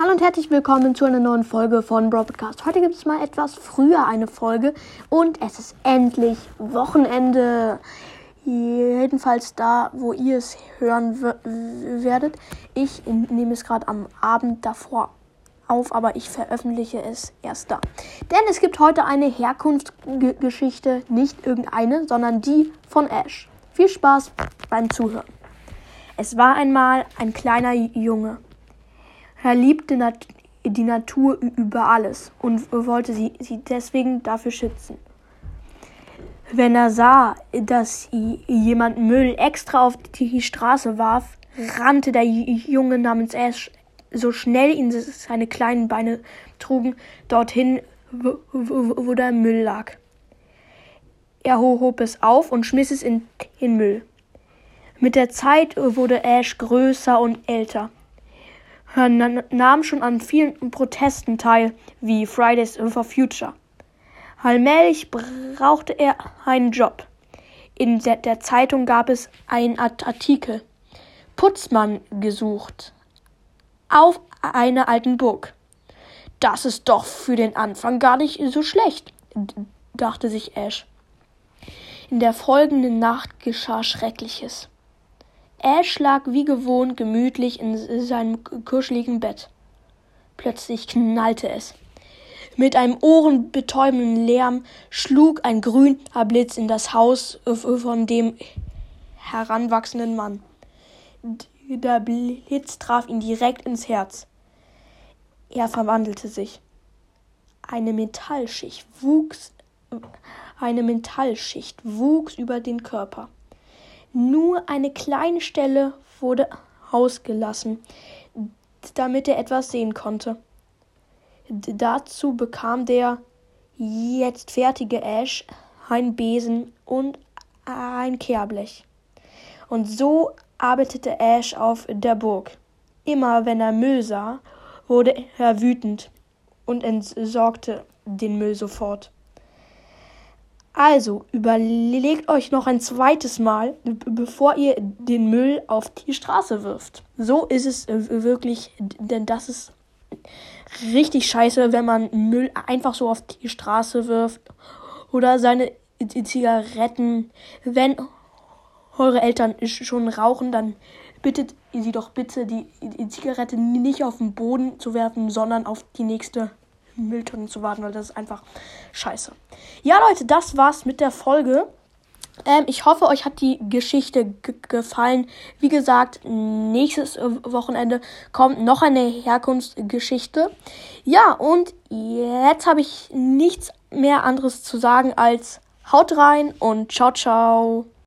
Hallo und herzlich willkommen zu einer neuen Folge von Broadcast. Heute gibt es mal etwas früher eine Folge und es ist endlich Wochenende. Jedenfalls da, wo ihr es hören werdet. Ich nehme es gerade am Abend davor auf, aber ich veröffentliche es erst da. Denn es gibt heute eine Herkunftsgeschichte, nicht irgendeine, sondern die von Ash. Viel Spaß beim Zuhören. Es war einmal ein kleiner Junge. Er liebte nat die Natur über alles und wollte sie, sie deswegen dafür schützen. Wenn er sah, dass jemand Müll extra auf die Straße warf, rannte der Junge namens Ash so schnell ihn seine kleinen Beine trugen, dorthin, wo, wo, wo der Müll lag. Er hob es auf und schmiss es in den Müll. Mit der Zeit wurde Ash größer und älter. Nahm schon an vielen Protesten teil, wie Fridays for Future. Allmählich brauchte er einen Job. In der Zeitung gab es einen Artikel. Putzmann gesucht. Auf einer alten Burg. Das ist doch für den Anfang gar nicht so schlecht, dachte sich Ash. In der folgenden Nacht geschah Schreckliches. Ash lag wie gewohnt gemütlich in seinem kuscheligen Bett. Plötzlich knallte es. Mit einem ohrenbetäubenden Lärm schlug ein grüner Blitz in das Haus von dem heranwachsenden Mann. Der Blitz traf ihn direkt ins Herz. Er verwandelte sich. Eine Metallschicht wuchs, eine Metallschicht wuchs über den Körper. Nur eine kleine Stelle wurde ausgelassen, damit er etwas sehen konnte. Dazu bekam der jetzt fertige Ash ein Besen und ein Kehrblech. Und so arbeitete Ash auf der Burg. Immer wenn er Müll sah, wurde er wütend und entsorgte den Müll sofort. Also überlegt euch noch ein zweites Mal, bevor ihr den Müll auf die Straße wirft. So ist es äh, wirklich, denn das ist richtig scheiße, wenn man Müll einfach so auf die Straße wirft oder seine Zigaretten. Wenn eure Eltern schon rauchen, dann bittet sie doch bitte, die, die Zigarette nicht auf den Boden zu werfen, sondern auf die nächste Mülltonnen zu warten, weil das ist einfach scheiße. Ja, Leute, das war's mit der Folge. Ähm, ich hoffe, euch hat die Geschichte gefallen. Wie gesagt, nächstes Wochenende kommt noch eine Herkunftsgeschichte. Ja, und jetzt habe ich nichts mehr anderes zu sagen als haut rein und ciao, ciao.